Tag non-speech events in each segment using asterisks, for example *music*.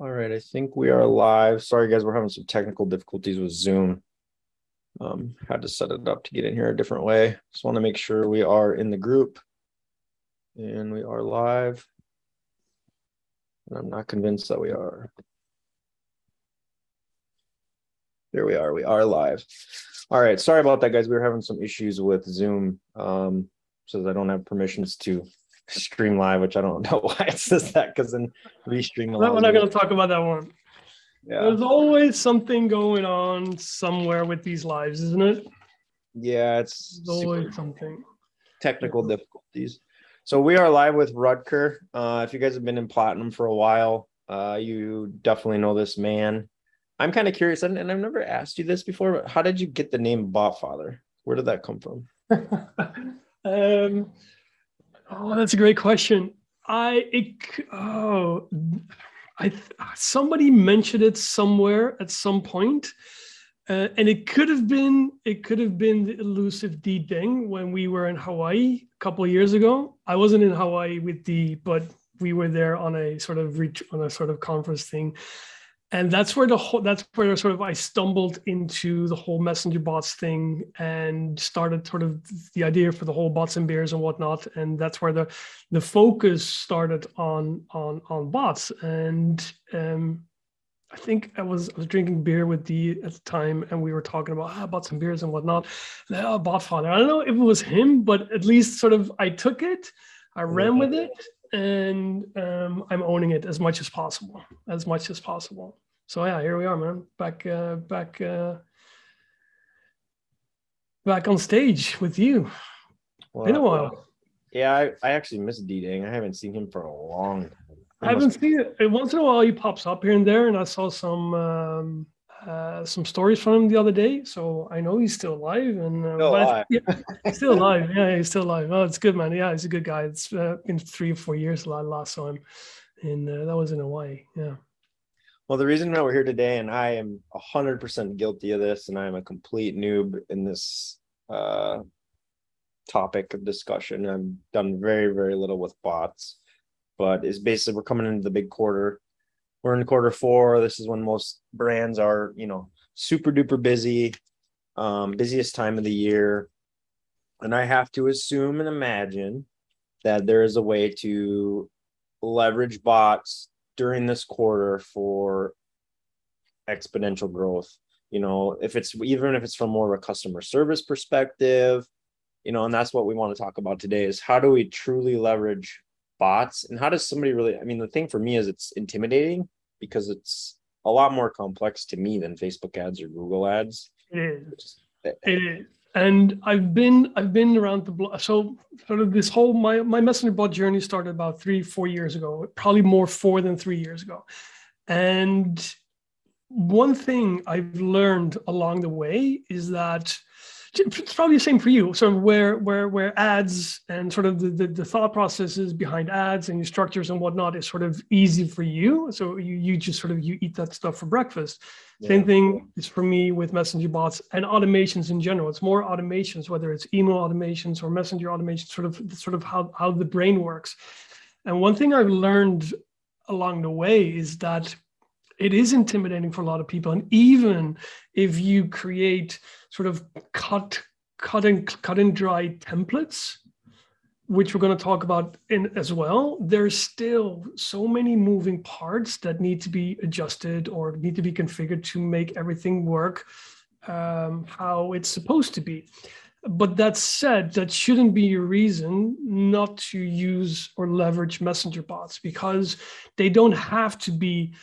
All right, I think we are live. Sorry, guys, we're having some technical difficulties with Zoom. Um, had to set it up to get in here a different way. Just want to make sure we are in the group and we are live. And I'm not convinced that we are. There we are. We are live. All right. Sorry about that, guys. We were having some issues with Zoom. Um, so I don't have permissions to stream live, which I don't *laughs* know why it says that because then restream. We're not going to talk about that one. Yeah. There's always something going on somewhere with these lives, isn't it? Yeah, it's always something. Technical difficulties. So we are live with Rutger. Uh, if you guys have been in platinum for a while, uh, you definitely know this man. I'm kind of curious, and, and I've never asked you this before, but how did you get the name Botfather? Where did that come from? *laughs* um, Oh, that's a great question. I it, oh, I somebody mentioned it somewhere at some point, uh, and it could have been it could have been the elusive D Ding when we were in Hawaii a couple years ago. I wasn't in Hawaii with D, but we were there on a sort of reach on a sort of conference thing, and that's where the whole that's where sort of i stumbled into the whole messenger bots thing and started sort of the idea for the whole bots and beers and whatnot and that's where the the focus started on on on bots and um I think I was I was drinking beer with D at the time, and we were talking about ah, bots and beers and whatnot. And, oh, Botfather. I don't know if it was him, but at least sort of I took it, I ran with it, and um, I'm owning it as much as possible, as much as possible. So yeah, here we are, man. Back, uh, back, uh, back on stage with you. Well, Been a while. Yeah, I, I actually miss D Dang. I haven't seen him for a long time. I haven't seen it. Once in a while, he pops up here and there, and I saw some um, uh, some stories from him the other day, so I know he's still alive. And uh, still alive. yeah, he's still alive. Yeah, he's still alive. Oh, it's good, man. Yeah, he's a good guy. It's uh, been three or four years I last saw him, and uh, that was in Hawaii. Yeah. Well, the reason that we're here today, and I am hundred percent guilty of this, and I am a complete noob in this uh, topic of discussion. I've done very, very little with bots, but is basically we're coming into the big quarter we're in quarter four. This is when most brands are, you know, super duper busy, um, busiest time of the year. And I have to assume and imagine that there is a way to leverage bots during this quarter for exponential growth. You know, if it's even if it's from more of a customer service perspective, you know, and that's what we want to talk about today is how do we truly leverage bots and how does somebody really i mean the thing for me is it's intimidating because it's a lot more complex to me than facebook ads or google ads. It is. It is. And i've been i've been around the block so sort of this whole my my messenger bot journey started about three four years ago probably more four than three years ago. And one thing i've learned along the way is that it's probably the same for you. So where where where ads and sort of the, the, the, thought processes behind ads and your structures and whatnot is sort of easy for you. So you you just sort of you eat that stuff for breakfast. Yeah. Same thing is for me with messenger bots and automations in general. It's more automations, whether it's email automations or messenger automations, sort of sort of how, how the brain works. And one thing I've learned along the way is that it is intimidating for a lot of people. And even if you create sort of cut, cut and cut and dry templates, which we're going to talk about in as well, there's still so many moving parts that need to be adjusted or need to be configured to make everything work um, how it's supposed to be. But that said, that shouldn't be a reason not to use or leverage messenger bots because they don't have to be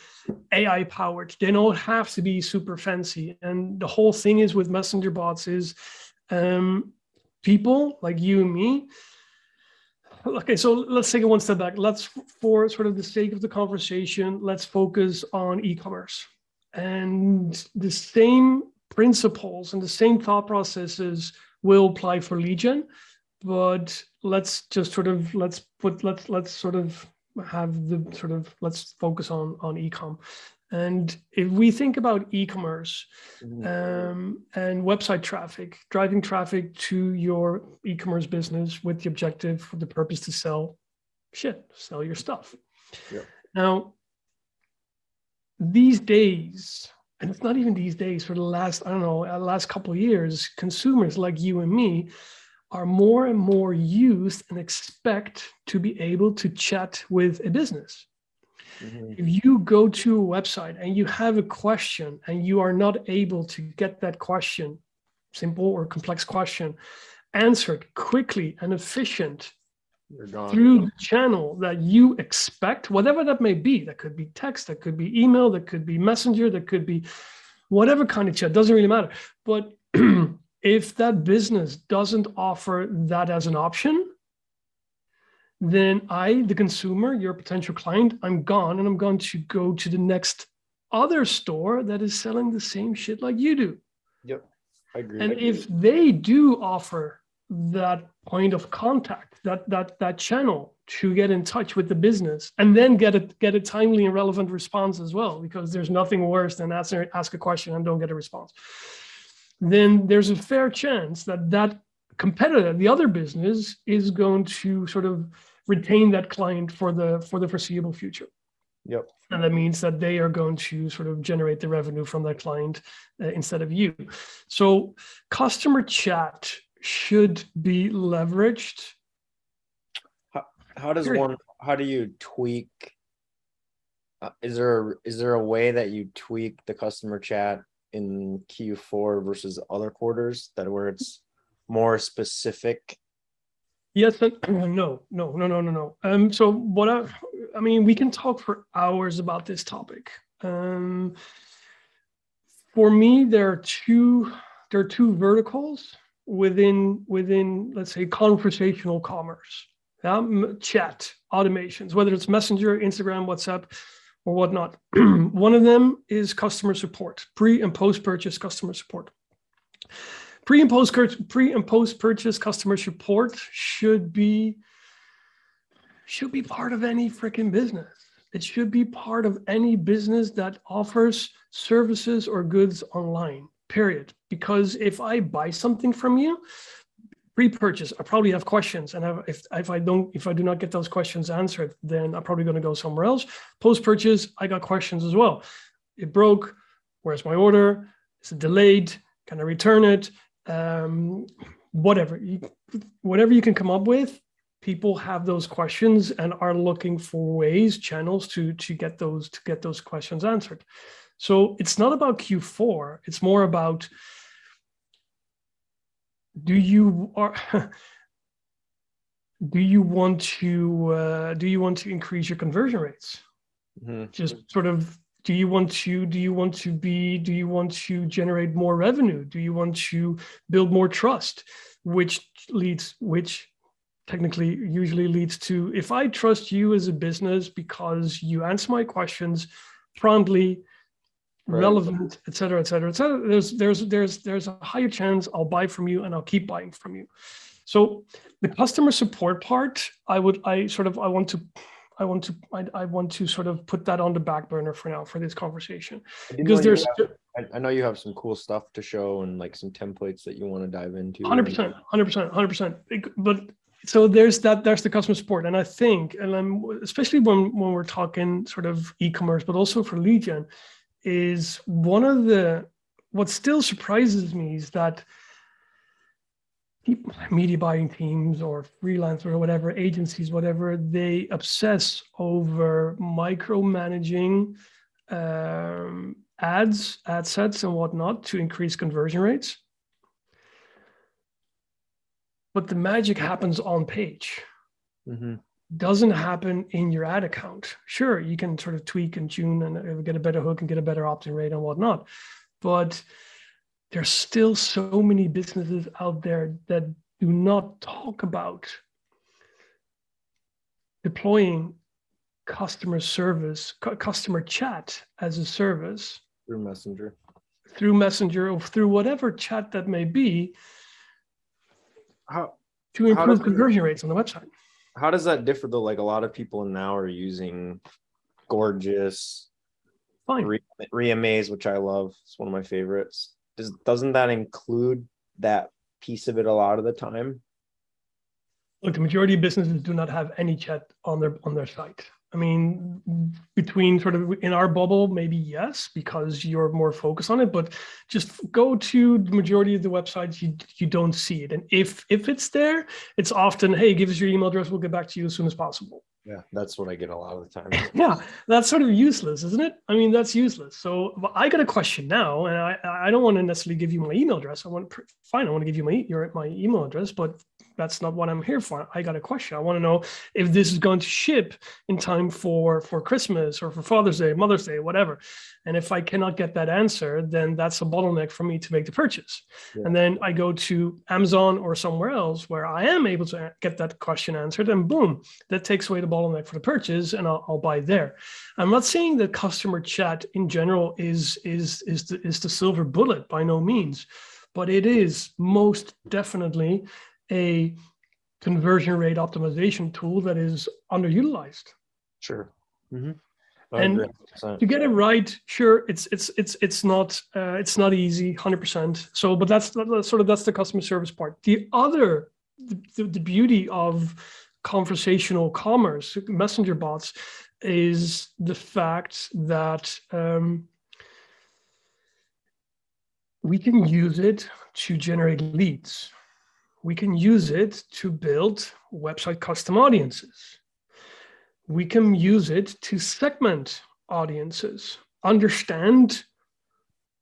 AI powered. They don't have to be super fancy. And the whole thing is with messenger bots is um, people like you and me. Okay, so let's take it one step back. Let's, for sort of the sake of the conversation, let's focus on e-commerce and the same principles and the same thought processes will apply for lead gen, but let's just sort of let's put let's let's sort of have the sort of let's focus on on ecom. And if we think about e-commerce mm-hmm. um, and website traffic, driving traffic to your e-commerce business with the objective, for the purpose to sell shit, sell your stuff. Yeah. Now, these days, and it's not even these days, for the last, I don't know, uh, last couple of years, consumers like you and me are more and more used and expect to be able to chat with a business. Mm-hmm. If you go to a website and you have a question and you are not able to get that question, simple or complex question, answered quickly and efficient through the channel that you expect, whatever that may be. That could be text, that could be email, that could be messenger, that could be whatever kind of chat, doesn't really matter. But *clears throat* if that business doesn't offer that as an option, then I, the consumer, your potential client, I'm gone and I'm going to go to the next other store that is selling the same shit like you do. Yep. I agree. And I agree. if they do offer that point of contact, that that that channel to get in touch with the business and then get a get a timely and relevant response as well, because there's nothing worse than ask, ask a question and don't get a response. Then there's a fair chance that that competitor, the other business, is going to sort of retain that client for the for the foreseeable future. Yep. And that means that they are going to sort of generate the revenue from that client uh, instead of you. So customer chat should be leveraged. How, how does one? How do you tweak? Uh, is there is there a way that you tweak the customer chat in Q4 versus other quarters that where it's more specific Yes and *clears throat* no, no, no, no, no, no. Um, so what I, I mean, we can talk for hours about this topic. Um, for me, there are two, there are two verticals within within let's say conversational commerce, chat automations, whether it's Messenger, Instagram, WhatsApp, or whatnot. *clears throat* One of them is customer support, pre and post purchase customer support. Pre and post pre and post purchase customer support should be should be part of any freaking business. It should be part of any business that offers services or goods online. Period. Because if I buy something from you, pre-purchase, I probably have questions, and if if I don't if I do not get those questions answered, then I'm probably going to go somewhere else. Post-purchase, I got questions as well. It broke. Where's my order? Is it delayed? Can I return it? um, whatever whatever you can come up with people have those questions and are looking for ways channels to to get those to get those questions answered so it's not about q4 it's more about do you are *laughs* do you want to uh, do you want to increase your conversion rates? Mm-hmm. just sort of do you want to do you want to be do you want to generate more revenue? Do you want to build more trust? Which leads which technically usually leads to if i trust you as a business because you answer my questions promptly right. relevant et cetera et cetera. Et cetera there's there's there's there's a higher chance i'll buy from you and i'll keep buying from you. So the customer support part i would i sort of i want to I want to I, I, want to sort of put that on the back burner for now for this conversation. Because there's have, I know you have some cool stuff to show and like some templates that you want to dive into 100% 100% 100% but so there's that there's the customer support. And I think and I'm especially when when we're talking sort of e-commerce but also for lead gen is one of the what still surprises me is that media buying teams or freelancers or whatever agencies whatever they obsess over micromanaging um, ads ad sets and whatnot to increase conversion rates but the magic happens on page mm-hmm. Doesn't happen in your ad account sure you can sort of tweak and tune and uh, get a better hook and get a better opt-in rate and whatnot but there's still so many businesses out there that do not talk about deploying customer service, customer chat as a service through Messenger, through Messenger, or through whatever chat that may be, how to improve conversion rates on the website. How does that differ though? Like a lot of people now are using Gorgias, Fine. Re- Reamaze, which I love. It's one of my favorites does doesn't that include that piece of it a lot of the time? Look, the majority of businesses do not have any chat on their on their site. I mean, between sort of in our bubble, maybe yes, because you're more focused on it. But just go to the majority of the websites, you you don't see it. And if if it's there, it's often, hey, give us your email address, we'll get back to you as soon as possible. Yeah, that's what I get a lot of the time. *laughs* yeah, that's sort of useless, isn't it? I mean, that's useless. So I got a question now, and I I don't want to necessarily give you my email address. I want fine, I want to give you my your my email address, but that's not what I'm here for. I got a question. I want to know if this is going to ship in time for for Christmas or for Father's Day, Mother's Day, whatever. And if I cannot get that answer, then that's a bottleneck for me to make the purchase. Yeah. And then I go to Amazon or somewhere else where I am able to get that question answered, and boom, that takes away the bottleneck for the purchase, and I'll, I'll buy there. I'm not saying that customer chat in general is is is the, is the silver bullet by no means but it is most definitely a conversion rate optimization tool that is underutilized. Sure. Mm-hmm. And to get it right, sure, it's it's it's it's not uh, it's not easy, hundred percent. So, but that's, that's sort of that's the customer service part. The other, the, the beauty of conversational commerce, messenger bots, is the fact that um, we can use it to generate leads we can use it to build website custom audiences. We can use it to segment audiences, understand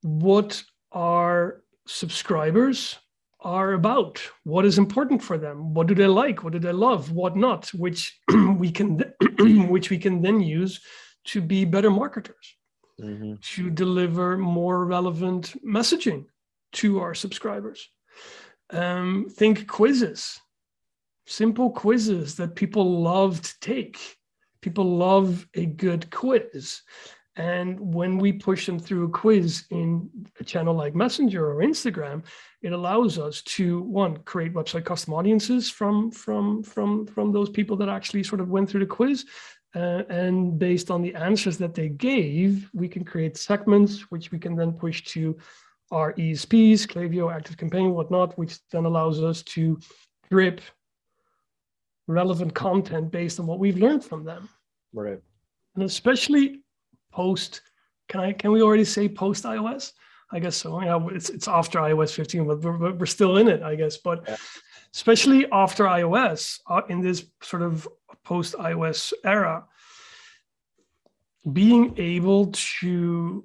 what our subscribers are about, what is important for them, what do they like, what do they love, what not, which *clears throat* we can *clears throat* which we can then use to be better marketers, mm-hmm. to deliver more relevant messaging to our subscribers um, think quizzes, simple quizzes that people love to take. People love a good quiz. And when we push them through a quiz in a channel like Messenger or Instagram, it allows us to one create website custom audiences from from from from those people that actually sort of went through the quiz, uh, and based on the answers that they gave, we can create segments which we can then push to our ESPs, Klaviyo, Active Campaign, whatnot, which then allows us to drip relevant content based on what we've learned from them. Right. And especially post, can I can we already say post iOS? I guess so. Yeah, it's it's after iOS 15, but we're, we're still in it, I guess. But yeah. especially after iOS, uh, in this sort of post iOS era, being able to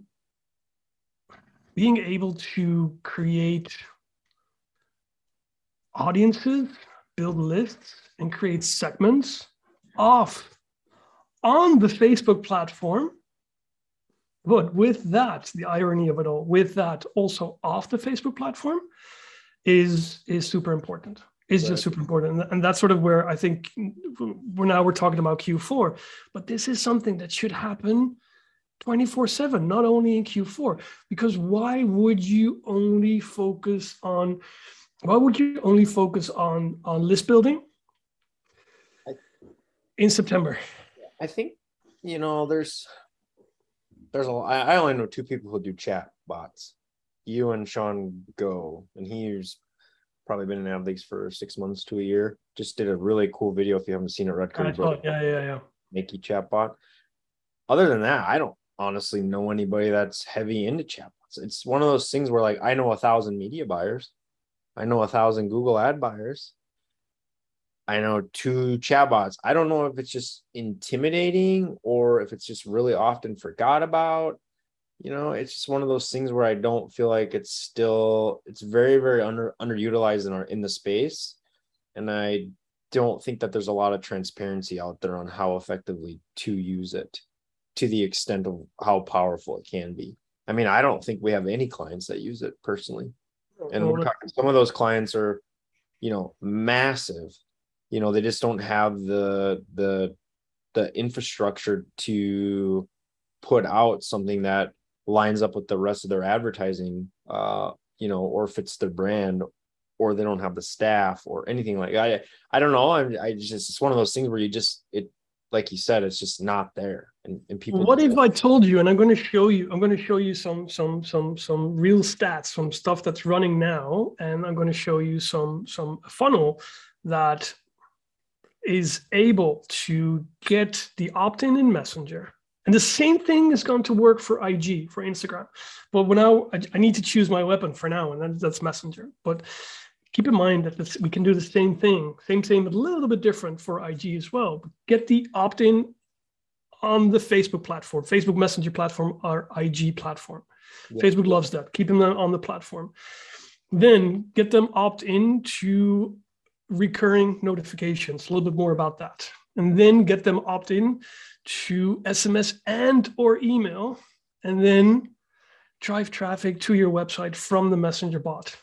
being able to create audiences, build lists, and create segments off on the Facebook platform. But with that, the irony of it all, with that also off the Facebook platform is is super important. Is right. just super important. And that's sort of where I think we're now we're talking about Q4. But this is something that should happen 24 7, not only in Q4. Because why would you only focus on, why would you only focus on, on list building in September? I think, you know, there's, there's a, I only know two people who do chat bots, you and Sean Go, and he's probably been in Adleaks for six months to a year. Just did a really cool video. If you haven't seen it, Red. Oh, yeah, yeah, yeah. Makey chatbot. Other than that, I don't honestly know anybody that's heavy into chatbots. It's one of those things where like I know a thousand media buyers, I know a thousand Google ad buyers, I know two chatbots. I don't know if it's just intimidating or if it's just really often forgot about. You know, it's just one of those things where I don't feel like it's still it's very very under underutilized in our in the space, and I don't think that there's a lot of transparency out there on how effectively to use it to the extent of how powerful it can be. I mean, I don't think we have any clients that use it personally. And some of those clients are, you know, massive. You know, they just don't have the the the infrastructure to put out something that lines up with the rest of their advertising uh you know or fits their brand or they don't have the staff or anything like that. I I don't know. I'm I just it's one of those things where you just it like you said, it's just not there. And, and people. What if I told you, and I'm going to show you, I'm going to show you some some some some real stats, some stuff that's running now, and I'm going to show you some some funnel that is able to get the opt-in in Messenger, and the same thing is going to work for IG for Instagram, but now I, I need to choose my weapon for now, and that's Messenger. But keep in mind that this, we can do the same thing, same thing, but a little bit different for IG as well. Get the opt-in on the Facebook platform, Facebook Messenger platform, or IG platform. Yeah. Facebook loves that. Keep them on the platform. Then get them opt in to recurring notifications. A little bit more about that, and then get them opt in to SMS and or email, and then drive traffic to your website from the messenger bot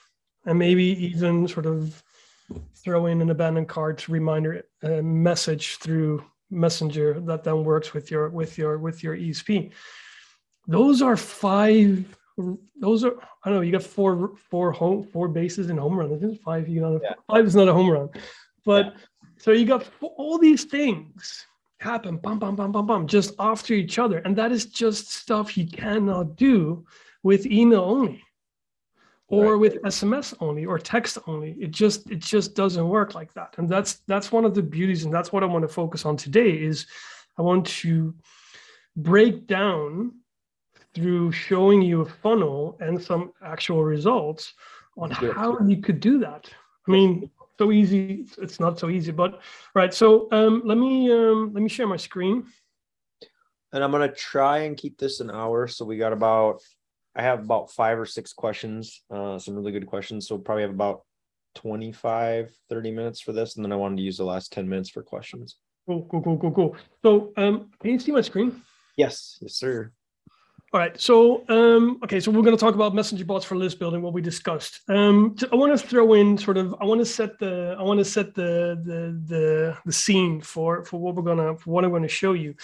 and maybe even sort of throw in an abandoned cart reminder uh, message through messenger that then works with your with your with your esp those are five those are i don't know you got four four home four bases in home run isn't five you know yeah. five is not a home run. But yeah. so you got all these things happen bum bum bum bum bum just after each other. And that is just stuff you cannot do with email only or right. with sms only or text only. It just it just doesn't work like that. And that's that's one of the beauties and that's what i want to focus on today is i want to break down through showing you a funnel and some actual results on how you could do that. I mean so easy it's not so easy but right so um, let me um, let me share my screen. And i'm going to try and keep this an hour so we got about I have about five or six questions, uh, some really good questions. So probably have about 25, 30 minutes for this. And then I wanted to use the last 10 minutes for questions. Cool, cool, cool, cool, cool. So um, can you see my screen? Yes, yes, sir. All right. So, um, okay. So we're going to talk about messenger bots for list building, what we discussed. Um, I want to throw in sort of, I want to set the, I want to set the, the, the, the scene for, for what we're going to, for what I'm going to show you.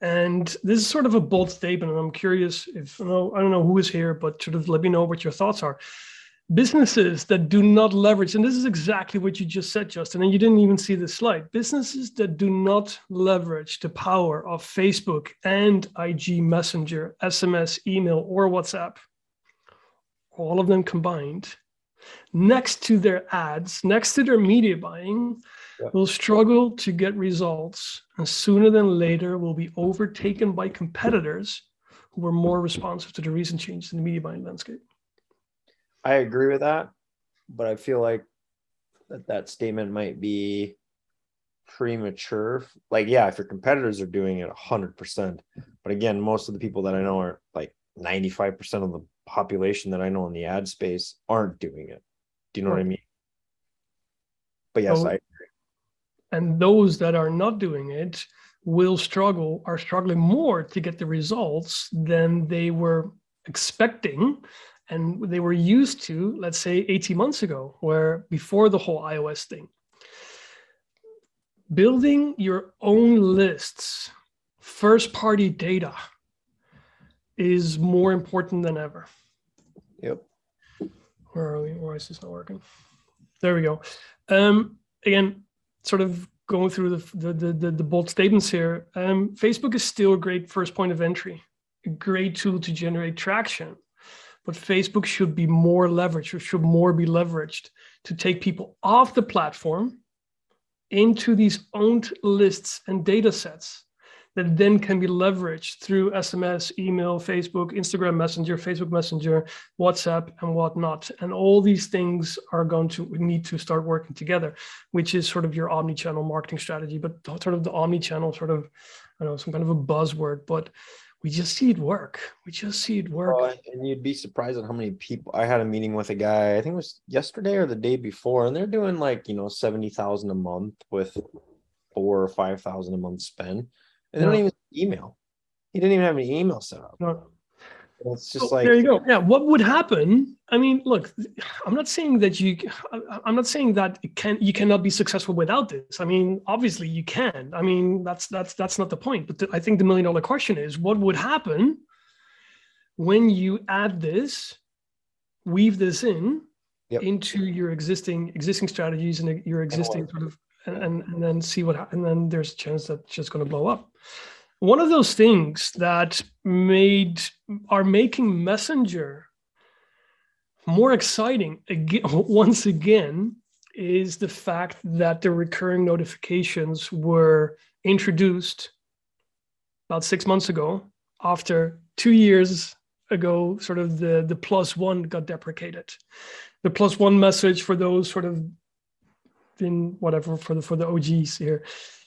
And this is sort of a bold statement, and I'm curious if know, I don't know who is here, but sort of let me know what your thoughts are. Businesses that do not leverage, and this is exactly what you just said, Justin, and you didn't even see the slide. Businesses that do not leverage the power of Facebook and IG Messenger, SMS, email, or WhatsApp, all of them combined, next to their ads, next to their media buying, yeah. will struggle to get results and sooner than later will be overtaken by competitors who are more responsive to the recent changes in the media buying landscape. I agree with that, but I feel like that that statement might be premature. Like, yeah, if your competitors are doing it 100%, but again, most of the people that I know are like 95% of the population that I know in the ad space aren't doing it. Do you know right. what I mean? But yes, I and those that are not doing it will struggle are struggling more to get the results than they were expecting and they were used to let's say 18 months ago where before the whole ios thing. Building your own lists first party data is more important than ever. Yep. Where are we? Why is this not working? There we go. Um again sort of going through the the the, the bold statements here, um, Facebook is still a great first point of entry, a great tool to generate traction. But Facebook should be more leveraged, or should more be leveraged to take people off the platform into these owned lists and data sets that then can be leveraged through SMS, email, Facebook, Instagram Messenger, Facebook Messenger, WhatsApp, and whatnot. And all these things are going to need to start working together, which is sort of your omni-channel marketing strategy, but sort of the omni-channel sort of, I don't know, some kind of a buzzword, but we just see it work. We just see it work. Well, and you'd be surprised at how many people I had a meeting with a guy, I think it was yesterday or the day before, and they're doing like, you know, 70,000 a month with four or 5,000 a month spend and they don't even email. He didn't even have any email set up. No. It's just like there you go. Yeah, what would happen? I mean, look, I'm not saying that you. I'm not saying that it can. You cannot be successful without this. I mean, obviously you can. I mean, that's that's that's not the point. But the, I think the million dollar question is, what would happen when you add this, weave this in yep. into your existing existing strategies and your existing sort of and, and then see what. And then there's a chance that it's just going to blow up. One of those things that made are making Messenger more exciting again, *laughs* once again is the fact that the recurring notifications were introduced about six months ago after two years ago sort of the the plus one got deprecated the plus one message for those sort of in whatever for the for the og's here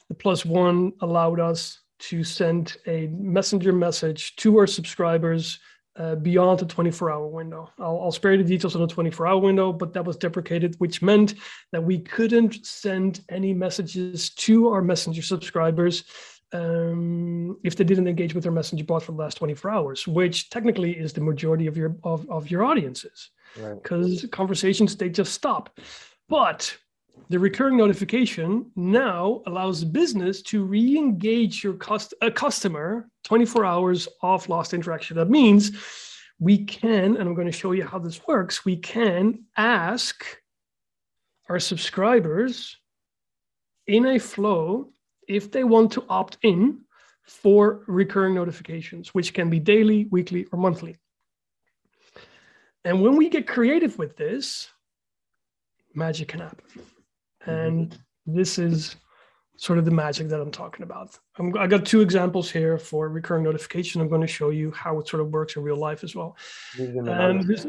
the plus one allowed us to send a messenger message to our subscribers uh, beyond the 24 hour window. I'll, I'll, spare you the details on the 24 hour window, but that was deprecated, which meant that we couldn't send any messages to our messenger subscribers um, if they didn't engage with their messenger bot for the last 24 hours, which technically is the majority of your of, of your audiences. Because right. conversations they just stop. But the recurring notification now allows business to re-engage your cust- a customer 24 hours off lost interaction. That means we can, and I'm going to show you how this works, we can ask our subscribers in a flow if they want to opt in for recurring notifications, which can be daily, weekly, or monthly. And when we get creative with this, magic can happen. And this is sort of the magic that I'm talking about. I'm, I got two examples here for recurring notification. I'm going to show you how it sort of works in real life as well. And this,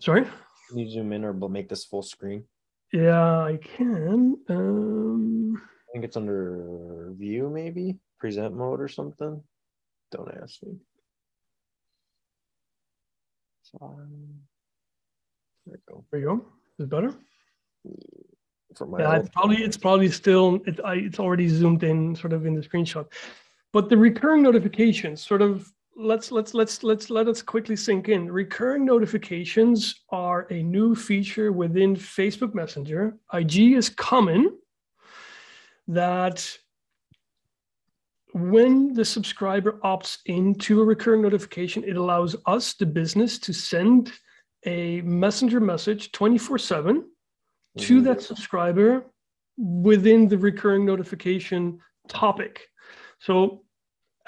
sorry? Can you zoom in or make this full screen? Yeah, I can. Um, I think it's under view, maybe present mode or something. Don't ask me. There you go. There you go. Is it better? For my yeah, it's probably it's probably still it, I, it's already zoomed in sort of in the screenshot, but the recurring notifications sort of let's let's let's let's let us quickly sink in. Recurring notifications are a new feature within Facebook Messenger. IG is common that when the subscriber opts into a recurring notification, it allows us, the business, to send a messenger message 24 7 mm-hmm. to that subscriber within the recurring notification topic. So,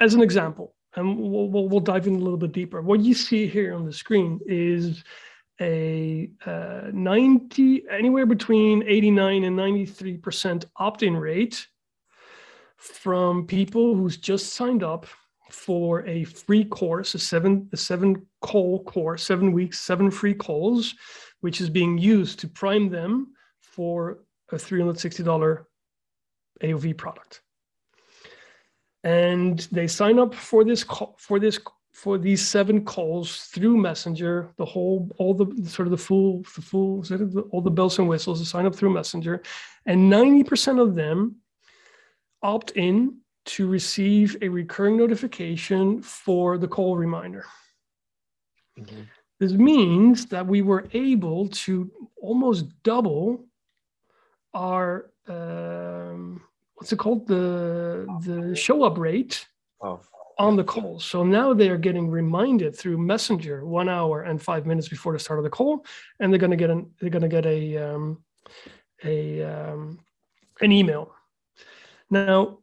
as an example, and we'll, we'll, we'll, dive in a little bit deeper. What you see here on the screen is a uh, 90, anywhere between 89 and 93% opt in rate from people who's just signed up for a free course, a seven, a seven call course, seven weeks, seven free calls, which is being used to prime them for a $360 AOV product. And they sign up for this call, for this for these seven calls through Messenger, the whole, all the sort of the full, the full, all the bells and whistles, to sign up through Messenger, and 90% of them opt in to receive a recurring notification for the call reminder. Mm-hmm. This means that we were able to almost double our um, what's it called the the show up rate oh on the call. So now they are getting reminded through Messenger one hour and five minutes before the start of the call, and they're going to get an they're going to get a um, a um, an email. Now,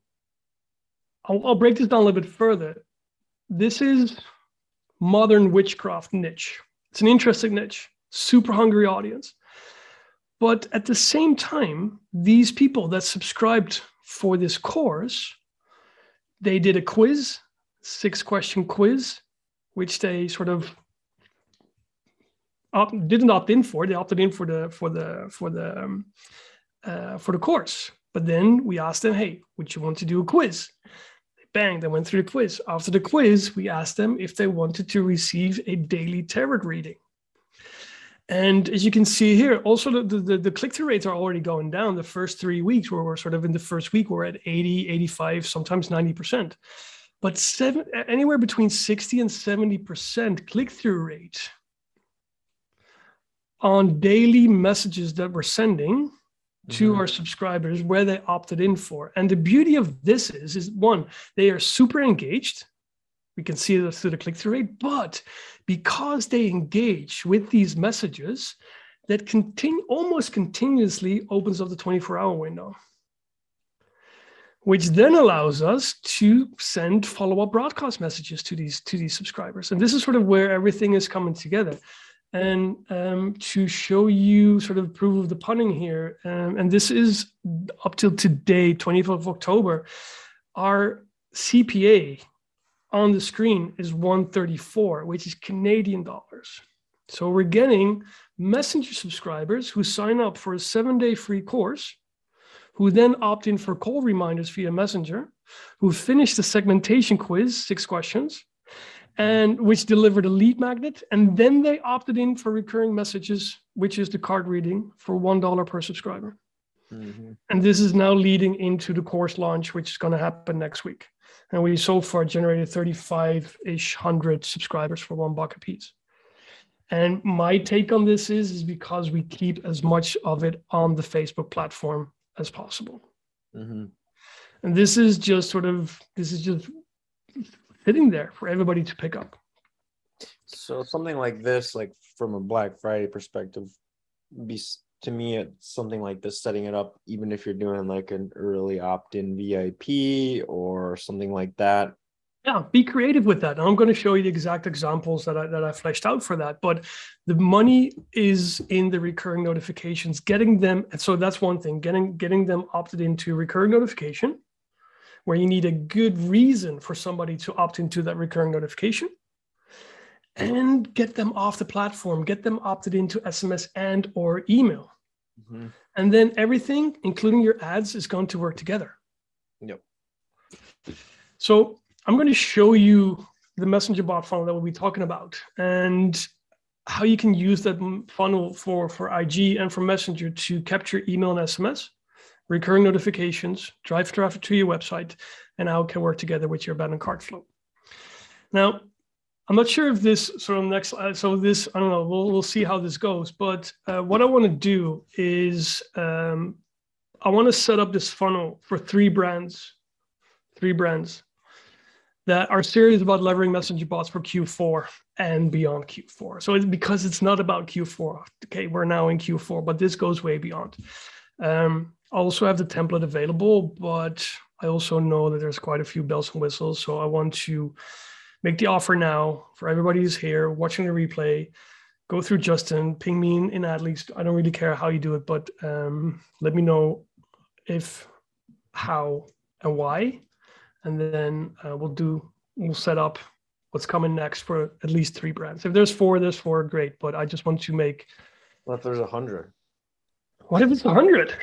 I'll, I'll break this down a little bit further. This is modern witchcraft niche. It's an interesting niche, super hungry audience. But at the same time, these people that subscribed for this course, they did a quiz six question quiz, which they sort of opt, didn't opt in for. They opted in for the for the for the um, uh, for the course. But then we asked them, "Hey, would you want to do a quiz?" Bang! They went through the quiz. After the quiz, we asked them if they wanted to receive a daily tarot reading. And as you can see here, also the, the, the click-through rates are already going down. The first three weeks, where we're sort of in the first week, we're at 80, 85, sometimes 90% but seven, anywhere between 60 and 70% click through rate on daily messages that we're sending to mm-hmm. our subscribers where they opted in for. And the beauty of this is, is one, they are super engaged. We can see this through the click through rate, but because they engage with these messages, that continue almost continuously opens up the 24 hour window which then allows us to send follow-up broadcast messages to these to these subscribers. And this is sort of where everything is coming together. And um, to show you sort of proof of the punning here, um, and this is up till today, 20th of October, our CPA on the screen is 134, which is Canadian dollars. So we're getting messenger subscribers who sign up for a seven day free course, who then opt in for call reminders via messenger, who finish the segmentation quiz, six questions, and which delivered a lead magnet. And then they opted in for recurring messages, which is the card reading for $1 per subscriber. Mm-hmm. And this is now leading into the course launch, which is going to happen next week. And we so far generated 35 ish hundred subscribers for one buck a piece. And my take on this is, is because we keep as much of it on the Facebook platform as possible. Mm-hmm. And this is just sort of, this is just sitting there for everybody to pick up. So something like this, like from a Black Friday perspective, be to me it's something like this setting it up even if you're doing like an early opt-in vip or something like that. Yeah be creative with that. I'm going to show you the exact examples that i that i fleshed out for that. But the money is in the recurring notifications getting them and so that's one thing getting getting them opted into recurring notification where you need a good reason for somebody to opt into that recurring notification and get them off the platform get them opted into sms and or email mm-hmm. and then everything including your ads is going to work together. Yep. So i'm going to show you the messenger bot funnel that we'll be talking about and how you can use that funnel for for ig and for messenger to capture email and sms recurring notifications drive traffic to your website and how it can work together with your abandoned cart flow. Now I'm not sure if this sort of next. Uh, so this, I don't know. We'll we'll see how this goes. But uh, what I want to do is, um, I want to set up this funnel for three brands, three brands that are serious about leveraging messenger bots for Q4 and beyond Q4. So it's because it's not about Q4. Okay, we're now in Q4, but this goes way beyond. Um, I also have the template available, but I also know that there's quite a few bells and whistles. So I want to make the offer now for everybody who's here watching the replay. Go through Justin, ping me in, in Adleaks. I don't really care how you do it, but um, let me know if, how, and why, and then uh, we'll do we'll set up what's coming next for at least three brands. If there's four, there's four, great. But I just want to make. What if there's a hundred? What if it's a hundred?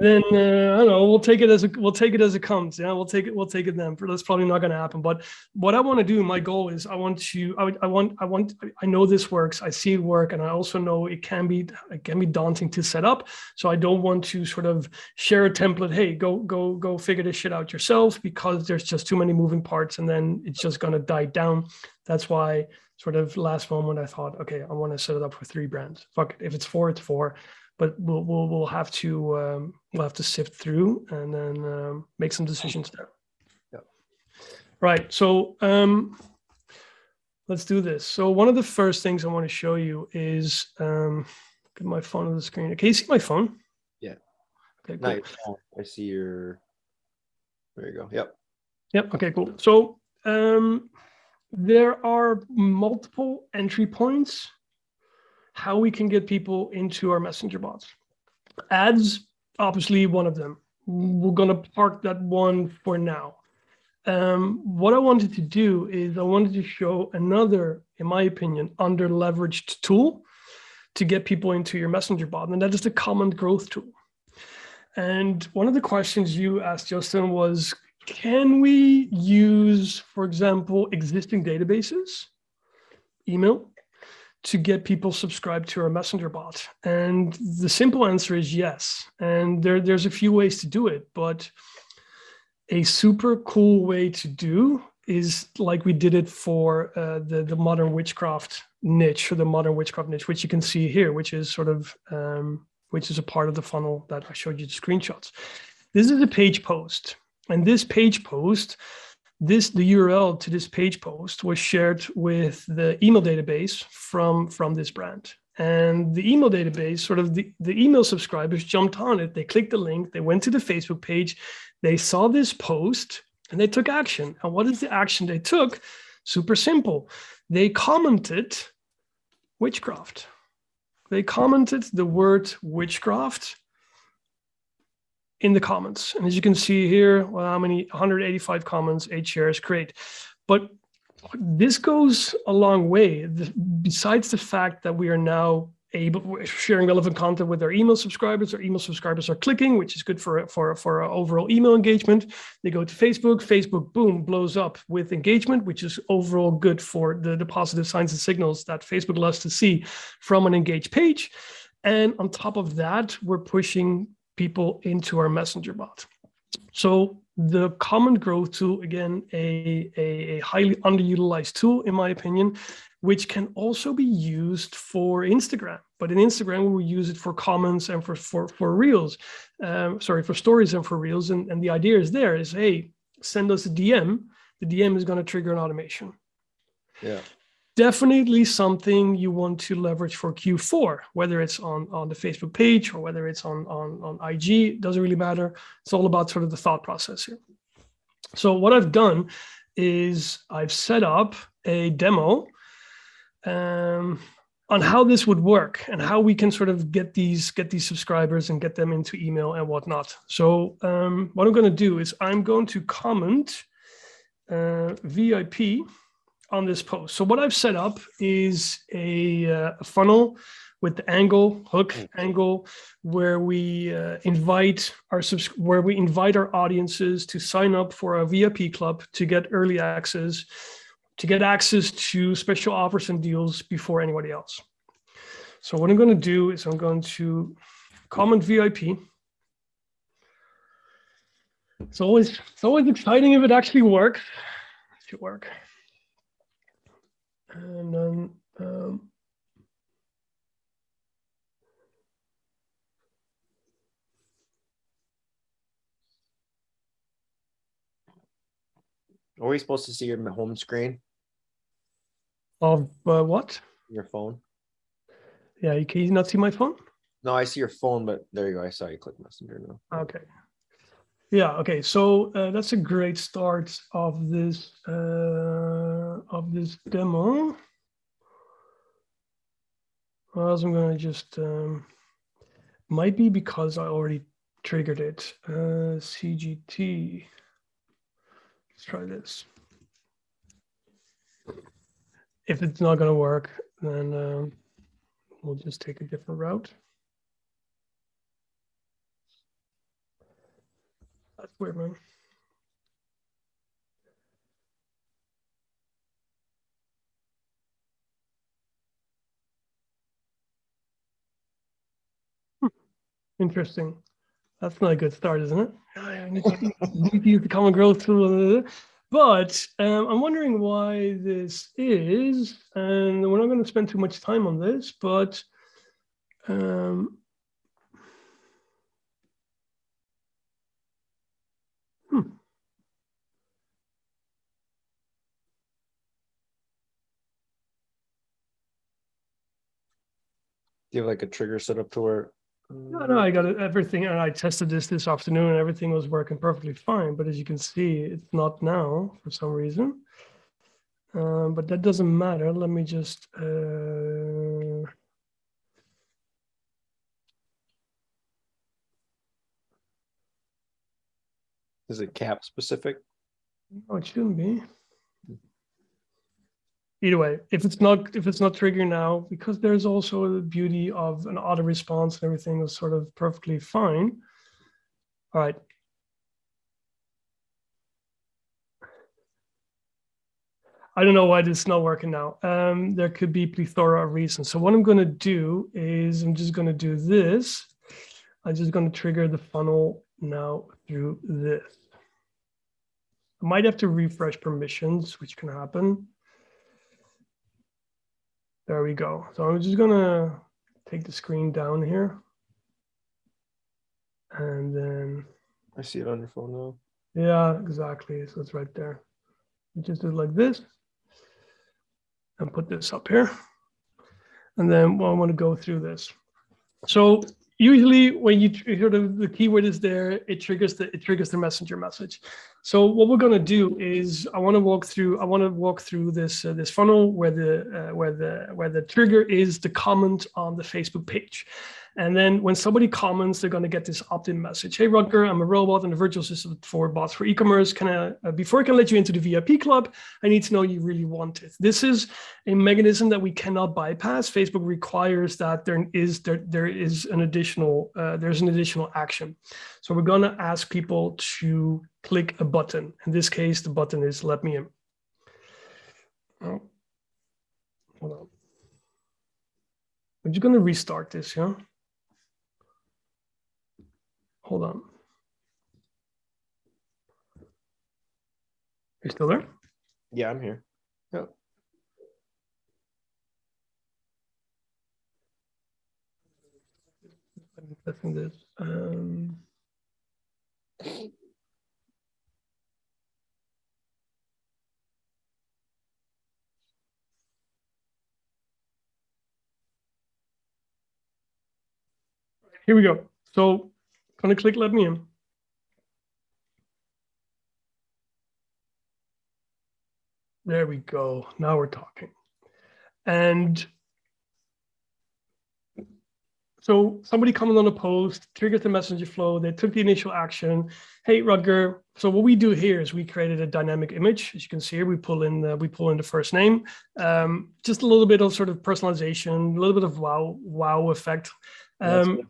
then uh, I don't know. We'll take it as a, we'll take it as it comes. Yeah, we'll take it. We'll take it then. That's probably not going to happen. But what I want to do, my goal is, I want to. I, I want. I want. I know this works. I see it work, and I also know it can be. It can be daunting to set up. So I don't want to sort of share a template. Hey, go go go figure this shit out yourself because there's just too many moving parts, and then it's just going to die down. That's why sort of last moment I thought, okay, I want to set it up for three brands. Fuck it. If it's four, it's four but we'll we'll, we'll have to um, we'll have to sift through and then um, make some decisions there. Yeah. Right. So um, let's do this. So one of the first things I want to show you is um, get my phone on the screen. Can you see my phone? Yeah. Okay. Cool. Nice. I see your. There you go. Yep. Yep. Okay. Cool. So um, there are multiple entry points how we can get people into our messenger bots. Ads, obviously, one of them. We're going to park that one for now. Um, what I wanted to do is I wanted to show another, in my opinion, under leveraged tool to get people into your messenger bot, and that is the comment growth tool. And one of the questions you asked, Justin, was can we use, for example, existing databases, email, to get people subscribed to our messenger bot? And the simple answer is yes. And there, there's a few ways to do it, but a super cool way to do is like we did it for uh, the, the modern witchcraft niche or the modern witchcraft niche, which you can see here, which is sort of, um, which is a part of the funnel that I showed you the screenshots. This is a page post. And this page post this the url to this page post was shared with the email database from from this brand. And the email database sort of the, the email subscribers jumped on it. They clicked the link. They went to the facebook page. They saw this post and they took action. And what is the action they took? Super simple. They commented witchcraft. They commented the word witchcraft in the comments. And as you can see here, well, how many 185 comments, eight shares, great. But this goes a long way. The, besides the fact that we are now able sharing relevant content with our email subscribers. Our email subscribers are clicking, which is good for for for overall email engagement. They go to Facebook. Facebook, boom, blows up with engagement, which is overall good for the, the positive signs and signals that Facebook loves to see from an engaged page. And on top of that, we're pushing people into our messenger bot. So the comment growth tool, again, a, a, a highly underutilized tool, in my opinion, which can also be used for Instagram. But in Instagram, we use it for comments and for for for reels, um, sorry, for stories and for reels. And, and the idea is there is, hey, send us a DM. The DM is going to trigger an automation. Yeah. Definitely something you want to leverage for Q4, whether it's on, on the Facebook page or whether it's on, on, on IG, doesn't really matter. It's all about sort of the thought process here. So what I've done is I've set up a demo um, on how this would work and how we can sort of get these get these subscribers and get them into email and whatnot. So um, what I'm going to do is I'm going to comment uh, VIP on this post. So what I've set up is a, uh, a funnel with the angle hook mm. angle where we uh, invite our subs- where we invite our audiences to sign up for a VIP club to get early access to get access to special offers and deals before anybody else. So what I'm going to do is I'm going to comment VIP. It's always it's always exciting if it actually works. It should work. And then um, Are we supposed to see your home screen? Of uh, what? Your phone? Yeah, you can you not see my phone? No, I see your phone, but there you go. I saw you click messenger now. Okay. Yeah. Okay. So uh, that's a great start of this uh, of this demo. Well, I'm gonna just um, might be because I already triggered it. Uh, CGT. Let's try this if it's not to work, then um, we'll just take a different route. That's weird, man. Hmm. Interesting. That's not a good start, isn't it? *laughs* I need to, use the *laughs* comment growth tool. But um, I'm wondering why this is, and we're not going to spend too much time on this, but um, you have like a trigger set up to where no, no, I got everything, and I tested this this afternoon, and everything was working perfectly fine. But as you can see, it's not now for some reason. Um, but that doesn't matter. Let me just. Uh... Is it cap specific? No, it shouldn't be either way, if it's not if it's not triggering now, because there's also the beauty of an auto response and everything is sort of perfectly fine. All right. I don't know why this is not working now. Um, there could be plethora of reasons. So what I'm going to do is I'm just going to do this. I'm just going to trigger the funnel now through this. I might have to refresh permissions, which can happen. There we go. So I'm just gonna take the screen down here. And then I see it on your phone now. Yeah, exactly. So it's right there. You just do it like this and put this up here. And then well, I want to go through this. So usually when you sort of the keyword is there, it triggers the it triggers the messenger message. So what we're going to do is I want to walk through I want to walk through this uh, this funnel where the uh, where the where the trigger is the comment on the Facebook page. And then when somebody comments, they're going to get this opt-in message. Hey, Rutger, I'm a robot and a virtual assistant for bots for e-commerce. Can I, uh, before I can let you into the VIP club, I need to know you really want it. This is a mechanism that we cannot bypass. Facebook requires that there is there there is an additional uh, there's an additional action. So we're going to ask people to click a button. In this case, the button is "Let me in." Oh, hold on. I'm just going to restart this, yeah. Hold on. You still there? Yeah, I'm here. Yeah. I'm testing this. Um, here we go. So Gonna click let me in. There we go. Now we're talking. And so somebody commented on a post, triggered the messenger flow, they took the initial action. Hey, Rutger. So what we do here is we created a dynamic image. As you can see here, we pull in the, we pull in the first name. Um, just a little bit of sort of personalization, a little bit of wow, wow effect. Um,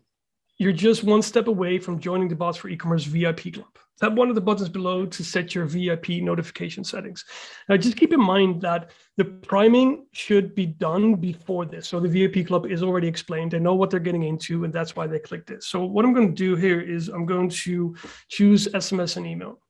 you're just one step away from joining the Bots for E-commerce VIP club. Tap one of the buttons below to set your VIP notification settings. Now, just keep in mind that the priming should be done before this. So the VIP club is already explained. They know what they're getting into, and that's why they clicked it. So what I'm going to do here is I'm going to choose SMS and email.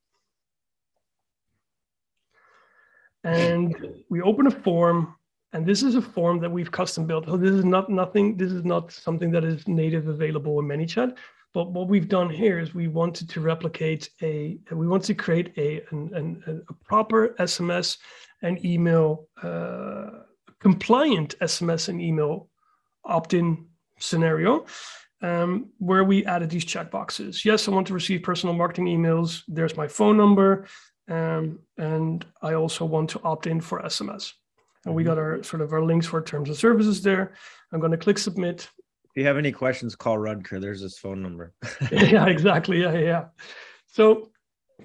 And we open a form and this is a form that we've custom built. So this is not nothing, this is not something that is native available in ManyChat. But what we've done here is we wanted to replicate a, we want to create a, an, an, a proper SMS and email, uh, compliant SMS and email opt-in scenario um, where we added these checkboxes. Yes, I want to receive personal marketing emails. There's my phone number. Um, and I also want to opt in for SMS. And we got mm-hmm. our sort of our links for terms of services there. I'm going to click submit. If you have any questions, call Rutger. There's his phone number. *laughs* *laughs* yeah, exactly. Yeah, yeah. So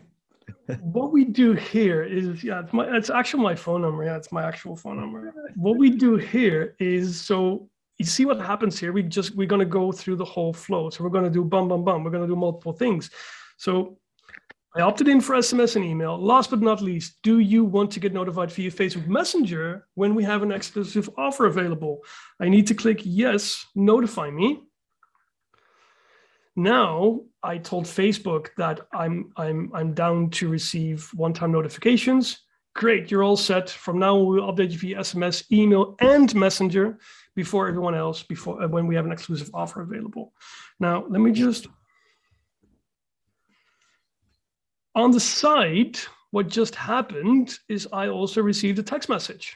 *laughs* what we do here is yeah, it's my it's actually my phone number. Yeah, it's my actual phone number. What we do here is so you see what happens here. We just we're gonna go through the whole flow. So we're gonna do bum bum bum. We're gonna do multiple things. So I opted in for SMS and email. Last but not least, do you want to get notified via Facebook Messenger when we have an exclusive offer available? I need to click yes, notify me. Now I told Facebook that I'm I'm I'm down to receive one-time notifications. Great, you're all set. From now on, we'll update you via SMS, email, and Messenger before everyone else. Before when we have an exclusive offer available. Now let me just On the side, what just happened is I also received a text message.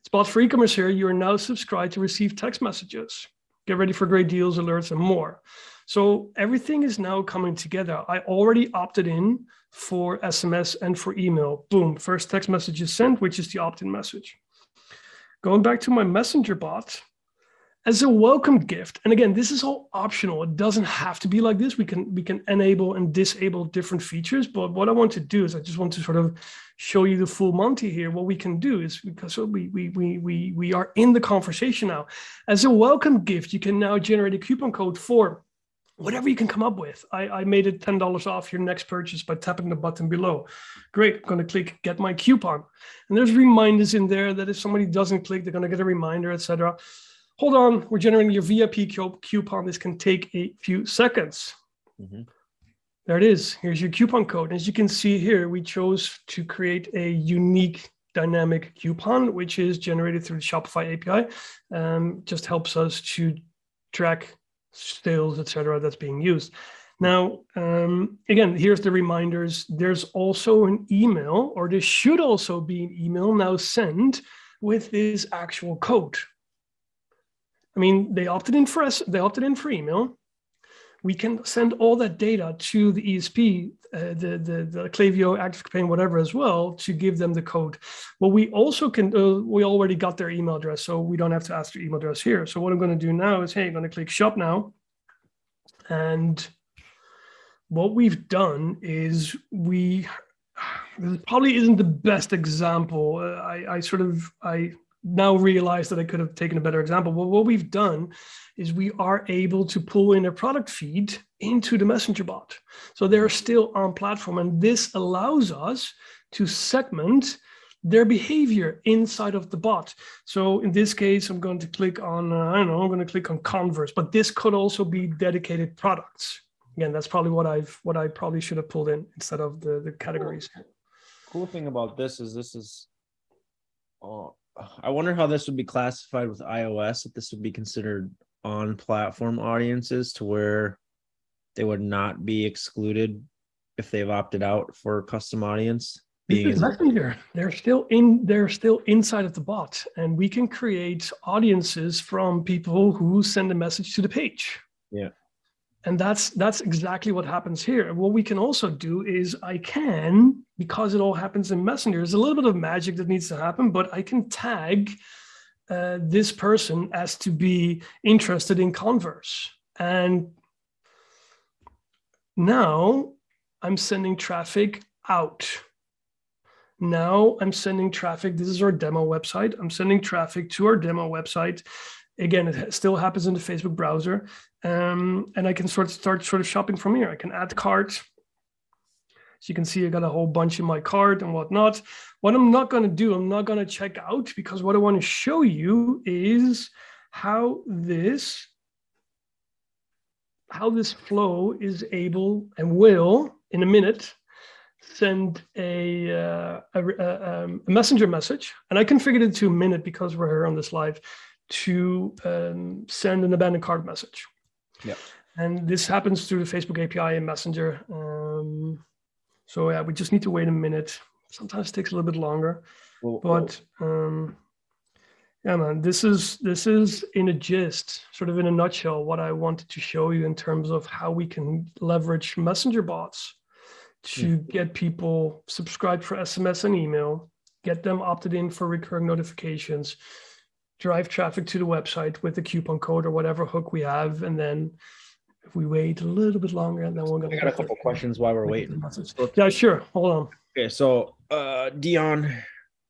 It's Bots for e-commerce here. You are now subscribed to receive text messages. Get ready for great deals, alerts, and more. So everything is now coming together. I already opted in for SMS and for email. Boom, first text message is sent, which is the opt-in message. Going back to my messenger bot, as a welcome gift. And again this is all optional. It doesn't have to be like this. We can we can enable and disable different features. But what i want to do is i just want to sort of show you the full monty here. What we can do is because we we we we, we are in the conversation now. As a welcome gift you can now generate a coupon code for whatever you can come up with. I, I made it $10 off your next purchase by tapping the button below. Great i'm going to click get my coupon. And there's reminders in there that if somebody doesn't click they're going to get a reminder etc hold on, we're generating your VIP coupon. This can take a few seconds. Mm-hmm. There it is. Here's your coupon code. As you can see here, we chose to create a unique dynamic coupon, which is generated through the Shopify API. Um, just helps us to track sales, etc. that's being used. Now, um, again, here's the reminders. There's also an email, or there should also be an email now sent with this actual code. I mean, they opted in for us, they opted in for email. We can send all that data to the ESP, uh, the, the, the Klaviyo Active Campaign, whatever, as well, to give them the code. Well, we also can, uh, we already got their email address, so we don't have to ask their email address here. So what I'm going to do now is, hey, I'm going to click shop now. And what we've done is we this probably isn't the best example. Uh, I, I sort of I now realize that I could have taken a better example. But what we've done is we are able to pull in a product feed into the messenger bot. So they're still on platform. And this allows us to segment their behavior inside of the bot. So in this case, I'm going to click on, uh, I don't know, I'm going to click on Converse, but this could also be dedicated products. Again, that's probably what I've, what I probably should have pulled in instead of the, the categories. Cool, cool thing about this is this is, uh, I wonder how this would be classified with iOS, if this would be considered on platform audiences to where they would not be excluded if they've opted out for custom audience being messenger they're still in they're still inside of the bot and we can create audiences from people who send a message to the page. Yeah and that's that's exactly what happens here. What we can also do is i can because it all happens in messenger there's a little bit of magic that needs to happen but i can tag uh, this person as to be interested in converse. And now i'm sending traffic out. Now i'm sending traffic. This is our demo website. I'm sending traffic to our demo website again it still happens in the facebook browser. Um, and i can sort of start sort of shopping from here. I can add cart so you can see I got a whole bunch in my cart and whatnot. What I'm not going to do, I'm not going to check out because what I want to show you is how this how this flow is able and will in a minute send a, uh, a, a, um, a, messenger message. And i configured it to a minute because we're here on this live to um, send an abandoned cart message yeah and this happens through the facebook api and messenger um, so yeah, we just need to wait a minute. Sometimes it takes a little bit longer, well, but um, yeah, man, this is this is in a gist, sort of in a nutshell, what I wanted to show you in terms of how we can leverage messenger bots to. Hmm. get people subscribed for SMS and email, get them opted in for recurring notifications, drive traffic to the website with the coupon code or whatever hook we have, and then if we wait a little bit longer, and then we're going to. I got a couple questions while we're waiting. Yeah, sure. Hold on. Okay, so uh, Dion,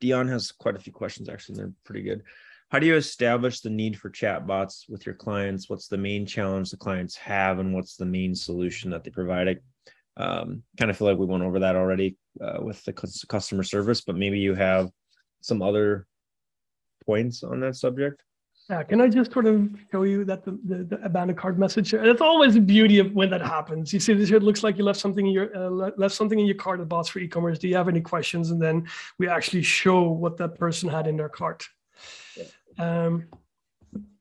Dion has quite a few questions. Actually, they're pretty good. How do you establish the need for chatbots with your clients? What's the main challenge the clients have, and what's the main solution that they provide? I um, kind of feel like we went over that already uh, with the customer service, but maybe you have some other points on that subject. Yeah, can I just sort of show you that the, the, the abandoned cart message? That's always the beauty of when that happens. You see this here, it looks like you left something in your uh, left something in your cart at Bots for e-commerce. Do you have any questions? And then we actually show what that person had in their cart. Yeah. Um,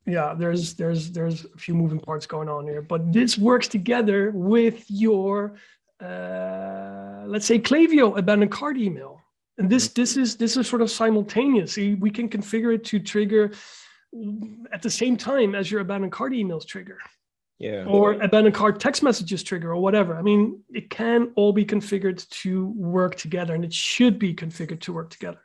yeah, there's there's there's a few moving parts going on here, but this works together with your uh, let's say Klaviyo abandoned cart email. And this mm-hmm. this is this is sort of simultaneous. We can configure it to trigger at the same time as your abandoned cart emails trigger. Yeah. Or abandoned cart text messages trigger or whatever. I mean, it can all be configured to work together and it should be configured to work together.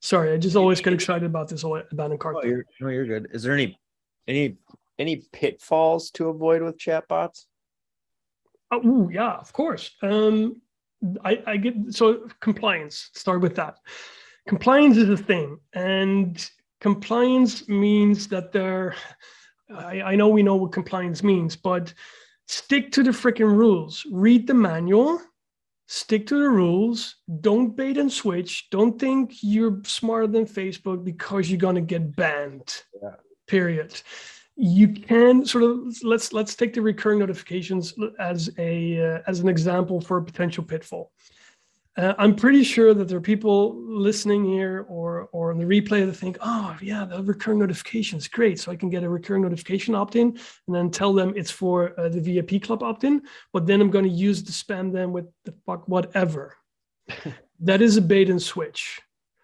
Sorry, I just always get excited about this whole abandoned cart. Oh, you're, no, you're good. Is there any any any pitfalls to avoid with chatbots? Oh, ooh, yeah, of course. Um, I, I get so compliance. Start with that. Compliance is a thing, and compliance means that there I, I know we know what compliance means but stick to the freaking rules read the manual stick to the rules don't bait and switch don't think you're smarter than facebook because you're going to get banned yeah. period you can sort of let's let's take the recurring notifications as a uh, as an example for a potential pitfall uh, I'm pretty sure that there are people listening here or or on the replay that think, oh yeah, the recurring notifications, great. So I can get a recurring notification opt-in and then tell them it's for uh, the VIP club opt-in, but then I'm going to use to spam them with the fuck whatever. *laughs* that is a bait and switch.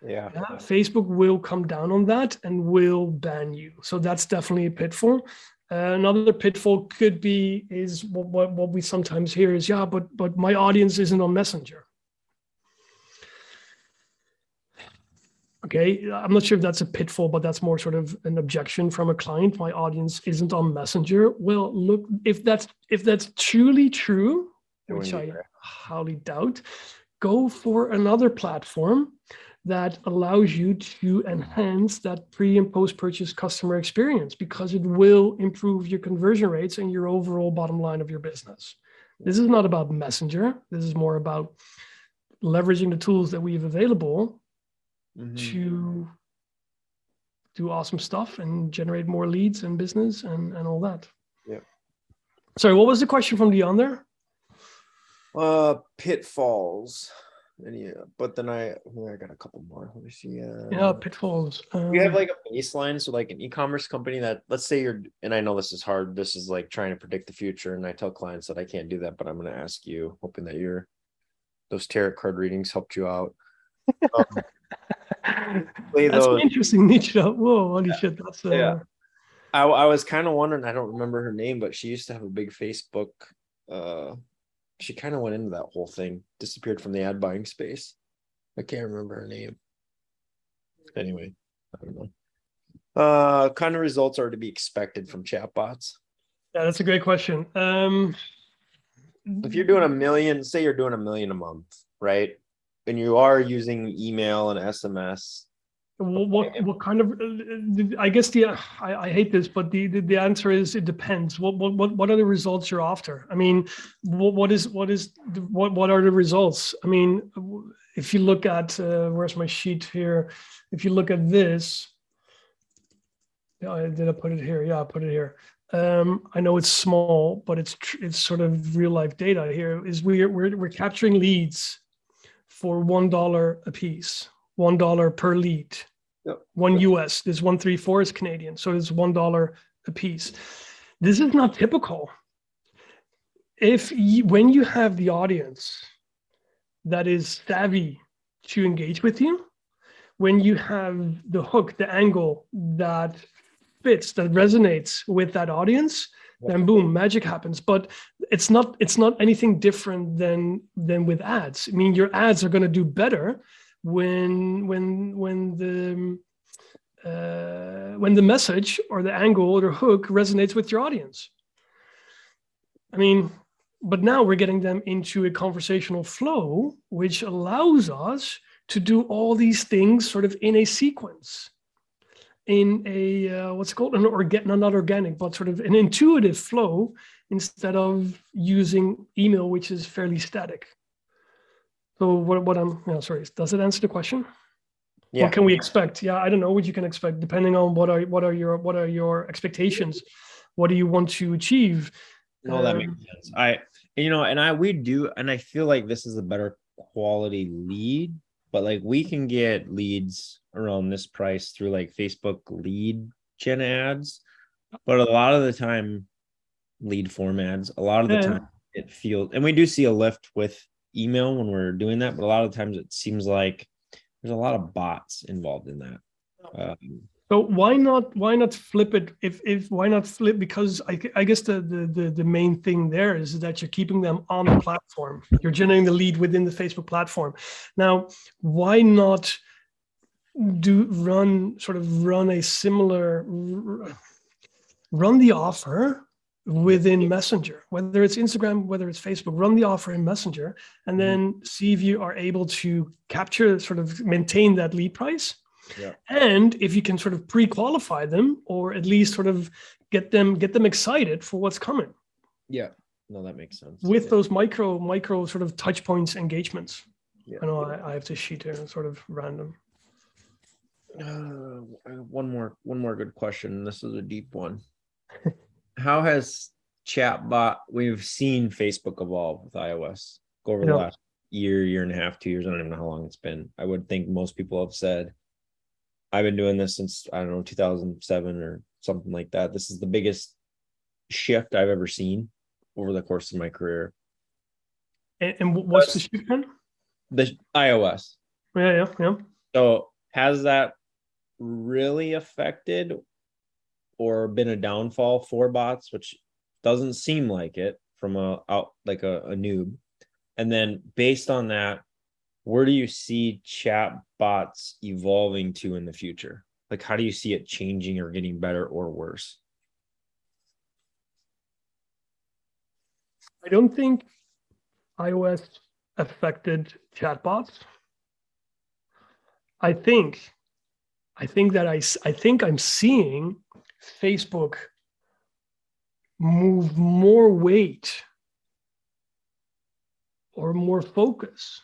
Yeah. yeah. Facebook will come down on that and will ban you. So that's definitely a pitfall. Uh, another pitfall could be is what, what, what we sometimes hear is yeah, but but my audience isn't on Messenger. Okay, I'm not sure if that's a pitfall, but that's more sort of an objection from a client. My audience isn't on Messenger. Well, look, if that's if that's truly true, which I highly doubt, go for another platform that allows you to enhance that pre and post purchase customer experience because it will improve your conversion rates and your overall bottom line of your business. This is not about Messenger. This is more about leveraging the tools that we have available mm-hmm. to do awesome stuff and generate more leads and business and, and all that. Yeah. Sorry, what was the question from Dion there? Uh, pitfalls. And yeah, but then I I got a couple more. Let me see. Uh, yeah, pitfalls. Um, you have like a baseline, so like an e-commerce company that let's say you're, and I know this is hard. This is like trying to predict the future, and I tell clients that I can't do that, but I'm going to ask you, hoping that your those tarot card readings helped you out. Um, *laughs* that's those. interesting niche. Whoa, holy yeah. shit, that's uh... yeah. I, I was kind of wondering. I don't remember her name, but she used to have a big Facebook uh she kind of went into that whole thing, disappeared from the ad buying space. I can't remember her name. Anyway, I don't know. Uh, kind of results are to be expected from chatbots? Yeah, that's a great question. Um, if you're doing a million, say you're doing a million a month, right? And you are using email and SMS, what what kind of? I guess the I, I hate this, but the, the, the answer is it depends. What what what are the results you're after? I mean, what what is what is what what are the results? I mean, if you look at uh, where's my sheet here? If you look at this, yeah, did I put it here? Yeah, I put it here. Um, I know it's small, but it's it's sort of real life data. Here is we're we're we're capturing leads for one dollar a piece one dollar per lead. Yep. One US. This one three four is Canadian, so it's one dollar a piece. This is not typical. If you, when you have the audience that is savvy to engage with you, when you have the hook, the angle that fits, that resonates with that audience, then boom, magic happens. But it's not it's not anything different than than with ads. I mean, your ads are going to do better when when when the uh, when the message or the angle or the hook resonates with your audience. I mean, but now we're getting them into a conversational flow, which allows us to do all these things sort of in a sequence, in a uh, what's called an organic, not organic, but sort of an intuitive flow instead of using email, which is fairly static. So what, what I'm, you know, sorry, does it answer the question? Yeah. What can we expect? Yeah, I don't know what you can expect depending on what are what are your what are your expectations. What do you want to achieve? No, that um, makes sense. I you know, and I we do, and I feel like this is a better quality lead, but like we can get leads around this price through like Facebook lead gen ads, but a lot of the time, lead form ads. A lot of the yeah. time, it feels, and we do see a lift with email when we're doing that, but a lot of times it seems like there's a lot of bots involved in that. Um, so why not why not flip it? If if why not flip? Because I, I guess the, the the the main thing there is that you're keeping them on the platform. You're generating the lead within the Facebook platform. Now why not do run sort of run a similar run the offer within Messenger, whether it's Instagram, whether it's Facebook, run the offer in Messenger and mm-hmm. then see if you are able to capture, sort of maintain that lead price. Yeah. And if you can sort of pre-qualify them or at least sort of get them get them excited for what's coming. Yeah. No, that makes sense. With yeah. those micro micro sort of touch points engagements. Yeah. I know I, I have to sheet here, sort of random. Uh, one more one more good question. This is a deep one. *laughs* how has chatbot we've seen Facebook evolve with iOS go over the last year, year and a half, two years. I don't even know how long it's been. I would think most people have said, I've been doing this since I don't know, 2007 or something like that. This is the biggest shift I've ever seen over the course of my career. And, and what's the shift then? The iOS. Yeah, yeah, yeah. So has that really affected or been a downfall for bots, which doesn't seem like it from a out like a, a noob. And then based on that, where do you see chat bots evolving to in the future? Like how do you see it changing or getting better or worse? I don't think iOS affected chatbots. I think, I think that I, I think I'm seeing Facebook move more weight or more focus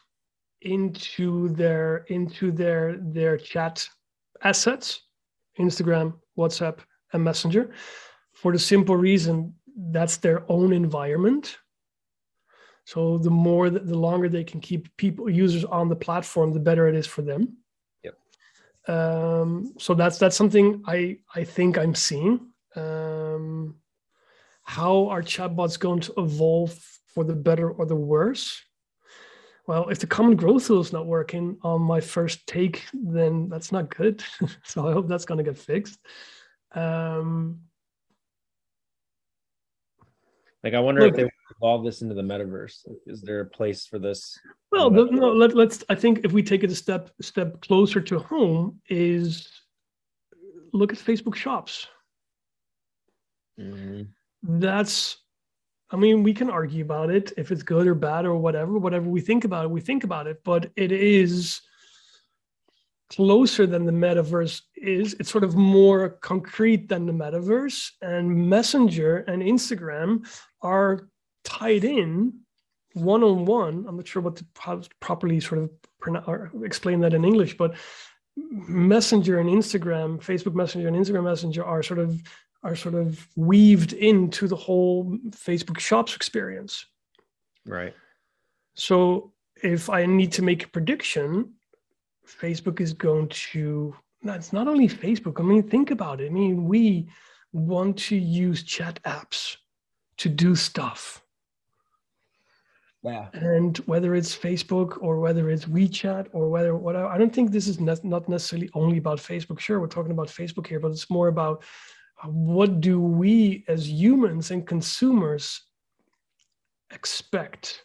into their into their their chat assets instagram whatsapp and messenger for the simple reason that's their own environment. So the more the longer they can keep people users on the platform the better it is for them um, so that's that's something I I think I'm seeing. Um, how are chatbots going to evolve for the better or the worse? Well, if the comment growth tool is not working on my first take, then that's not good. *laughs* so I hope that's going to get fixed. Um, like I wonder look, if they evolve this into the metaverse. Is there a place for this? Well, the, no. Let, let's. I think if we take it a step step closer to home, is look at Facebook Shops. Mm-hmm. That's. I mean, we can argue about it if it's good or bad or whatever. Whatever we think about it, we think about it. But it is closer than the metaverse is. It's sort of more concrete than the metaverse. And Messenger and Instagram are tied in one on one. I'm not sure what to properly sort of or explain that in English, but Messenger and Instagram, Facebook Messenger and Instagram Messenger are sort of are sort of weaved into the whole Facebook Shops experience. Right. So if I need to make a prediction, Facebook is going to. It's not only Facebook. I mean, think about it. I mean, we want to use chat apps to do stuff yeah. And whether it's Facebook or whether it's WeChat or whether whatever, I don't think this is not necessarily only about Facebook. Sure, we're talking about Facebook here, but it's more about uh, what do we as humans and consumers expect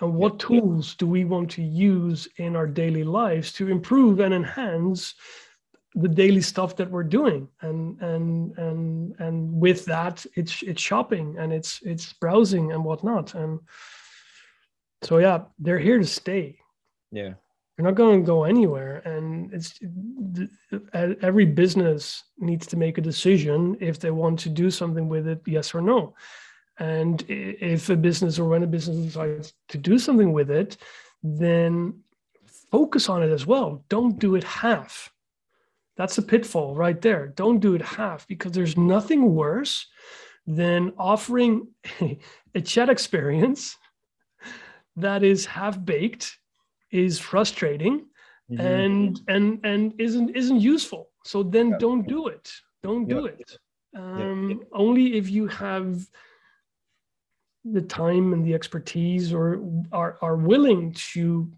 and what tools do we want to use in our daily lives to improve and enhance the daily stuff that we're doing and and and and with that it's it's shopping and it's it's browsing and whatnot and so yeah, they're here to stay. Yeah. They're not going to go anywhere. And it's every business needs to make a decision if they want to do something with it, yes or no. And if a business or when a business decides to do something with it, then focus on it as well. Don't do it half. That's a pitfall right there. Don't do it half because there's nothing worse than offering *laughs* a chat experience that is half baked is frustrating mm-hmm. and and and isn't isn't useful so then yeah. don't do it don't do it um, yeah. only if you have the time and the expertise or are, are willing to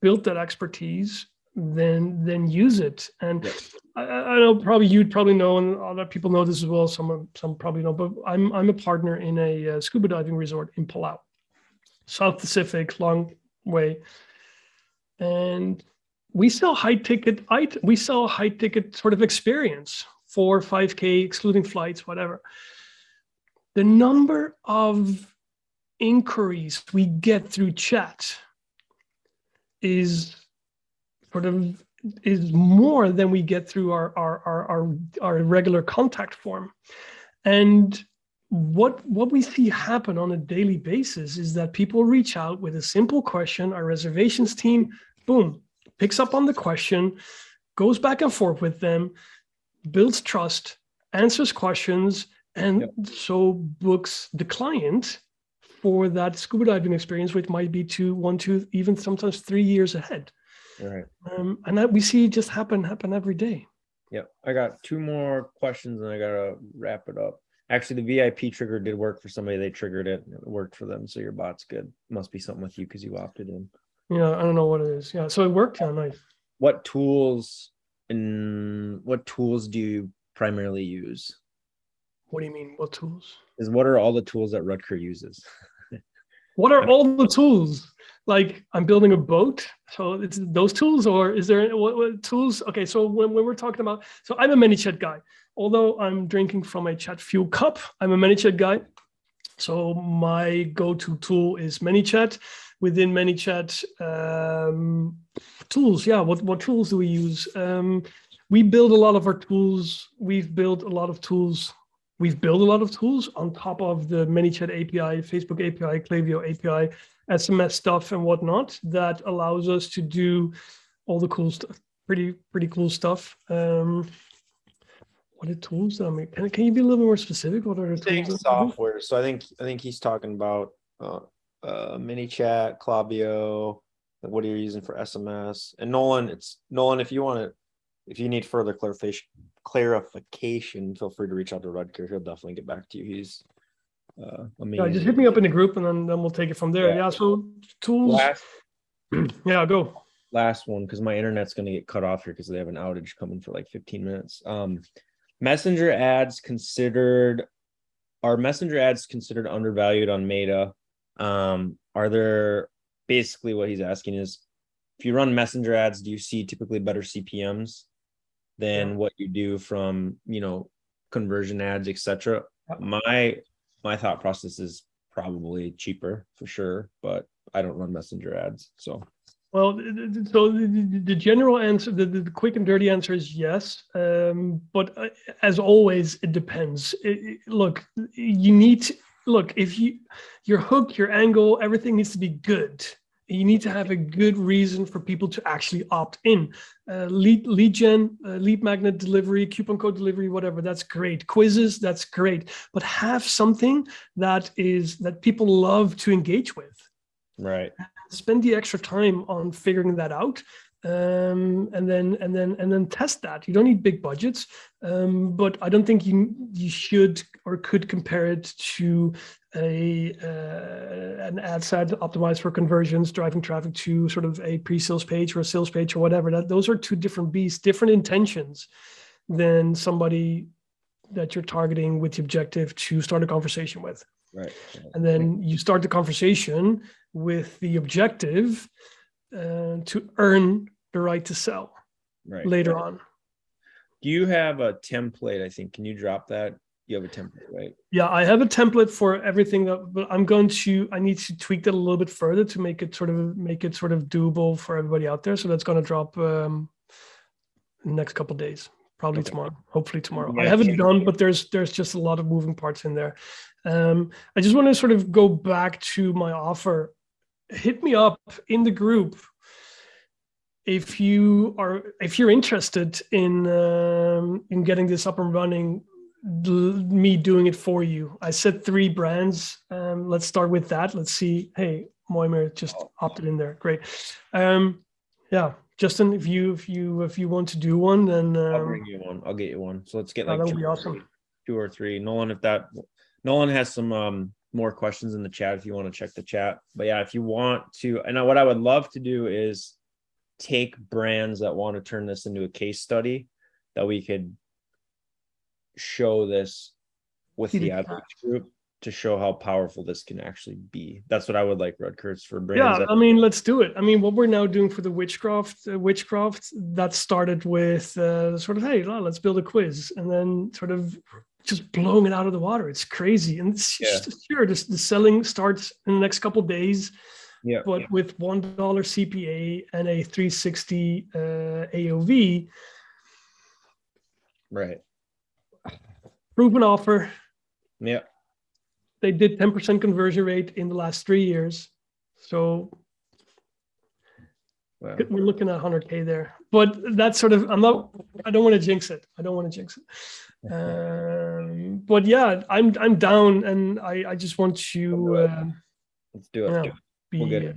build that expertise then then use it and yeah. I, I, know probably you'd probably know and other people know this as well some some probably know but i'm i'm a partner in a uh, scuba diving resort in palau South Pacific, long way. And we sell high ticket we sell high ticket sort of experience, for 5K, excluding flights, whatever. The number of inquiries we get through chat is sort of is more than we get through our our our, our, our regular contact form. And what what we see happen on a daily basis is that people reach out with a simple question our reservations team boom picks up on the question goes back and forth with them builds trust answers questions and yep. so books the client for that scuba diving experience which might be two one two even sometimes three years ahead. Right. Um, and that we see just happen happen every day. Yeah i got two more questions and i gotta wrap it up Actually, the VIP trigger did work for somebody. They triggered it. It worked for them. So your bot's good. Must be something with you because you opted in. Yeah, I don't know what it is. Yeah, so it worked. Yeah, nice. what tools and what tools do you primarily use? What do you mean? What tools? Is what are all the tools that Rutger uses? *laughs* what are all the tools? Like I'm building a boat, so it's those tools, or is there what, what tools? Okay, so when, when we're talking about, so I'm a ManyChat guy. Although I'm drinking from a Chatfuel cup, I'm a ManyChat guy. So my go-to tool is ManyChat. Within ManyChat um, tools, yeah. What what tools do we use? Um, we build a lot of our tools. We've built a lot of tools. We've built a lot of tools on top of the ManyChat API, Facebook API, Klaviyo API, SMS stuff, and whatnot that allows us to do all the cool stuff. Pretty pretty cool stuff. Um, what are tools? I mean, can, can you be a little bit more specific? What are the tools? Software. So I think I think he's talking about uh, uh, ManyChat, Klaviyo, what are you using for SMS? And Nolan, it's Nolan. If you want to, if you need further clarification, clarification, feel free to reach out to Rutger. He'll definitely get back to you. He's uh, amazing. Yeah, just hit me up in the group, and then then we'll take it from there. Yeah. yeah so tools. Last, *clears throat* yeah, go. Last one because my internet's going to get cut off here because they have an outage coming for like 15 minutes. Um, messenger ads considered are messenger ads considered undervalued on meta um are there basically what he's asking is if you run messenger ads do you see typically better cpms than yeah. what you do from you know conversion ads etc my my thought process is probably cheaper for sure but i don't run messenger ads so well, so the, the general answer, the, the, quick and dirty answer is yes. Um, but uh, as always, it depends. It, it, look, you need to, look if you your hook, your angle, everything needs to be good. You need to have a good reason for people to actually opt in. Uh, lead lead gen, uh, lead magnet delivery, coupon code delivery, whatever. That's great. Quizzes, that's great. But have something that is that people love to engage with. Right spend the extra time on figuring that out um, and then and then and then test that. You don't need big budgets, um, but I don't think you you should or could compare it to a uh, an ad set optimized for conversions, driving traffic to sort of a pre-sales page or a sales page or whatever. That those are two different beasts, different intentions than somebody that you're targeting with the objective to start a conversation with. Right. And then you start the conversation with the objective uh, to earn the right to sell right. later right. on. Do you have a template? I think. Can you drop that? You have a template, right? Yeah, I have a template for everything that, but I'm going to. I need to tweak that a little bit further to make it sort of make it sort of doable for everybody out there. So that's going to drop um, next couple days probably okay. tomorrow hopefully tomorrow yeah, i haven't done but there's there's just a lot of moving parts in there um, i just want to sort of go back to my offer hit me up in the group if you are if you're interested in um, in getting this up and running me doing it for you. I said three brands. Um, let's start with that. Let's see. Hey moimer just opted in there. Great. Um, yeah justin if you if you if you want to do one then um, i'll bring you one. I'll get you one. So let's get like that would be awesome. two or three. Nolan if that nolan has some um more questions in the chat if you want to check the chat. But yeah, if you want to, and what I would love to do is take brands that want to turn this into a case study that we could show this with the outreach group to show how powerful this can actually be. That's what I would like Rutgers for brands. Yeah, I mean, let's do it. I mean, what we're now doing for the witchcraft, uh, witchcraft that started with uh, sort of, hey, let's build a quiz, and then sort of just blowing it out of the water. It's crazy. And it's yeah. sure, just the selling starts in the next couple days. Yeah. But yeah. with one dollar CPA and a 360 uh, AOV. Right. Proven offer. Yeah. They did 10% conversion rate in the last three years. So wow. we're looking at 100K there. But that's sort of, I'm not, I don't want to jinx it. I don't want to jinx it. Um, but yeah, I'm I'm down, and I I just want to uh, let's do it. You know, be, we'll get it.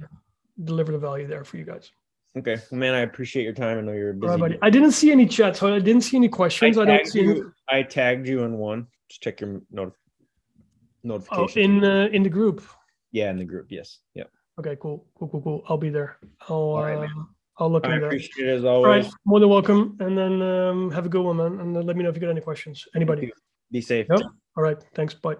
deliver the value there for you guys. Okay, well, man, I appreciate your time. I know you're busy. Right, I didn't see any chat, so I didn't see any questions. I, I don't see. You. I tagged you in one. Just check your not- notification. Oh, in uh, in the group. Yeah, in the group. Yes. Yeah. Okay. Cool. Cool. Cool. Cool. I'll be there. I'll. All right, uh, I'll look I into that. appreciate it as All right, always. more than welcome. And then um, have a good one, man. And then let me know if you got any questions. Anybody? Be safe. Yep. All right. Thanks. Bye.